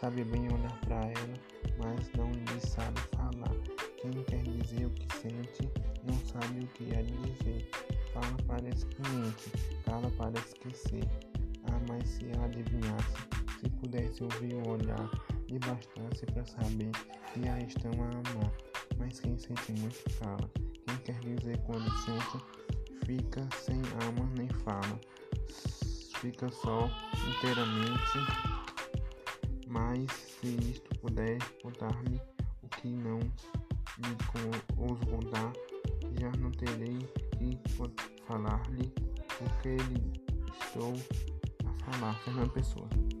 sabe bem olhar para ela, mas não lhe sabe falar. Quem quer dizer o que sente, não sabe o que é dizer. Fala para experiente, cala para esquecer. Ah, mas se ela adivinhasse, se pudesse ouvir o olhar, lhe bastasse para saber que a estão a amar. Mas quem sente muito cala. Quem quer dizer quando sente, fica sem ama nem fala. Fica só inteiramente. Mas se isto puder contar-me o que não lhe ouso contar, já não terei que falar-lhe porque estou a falar. Fernando Pessoa.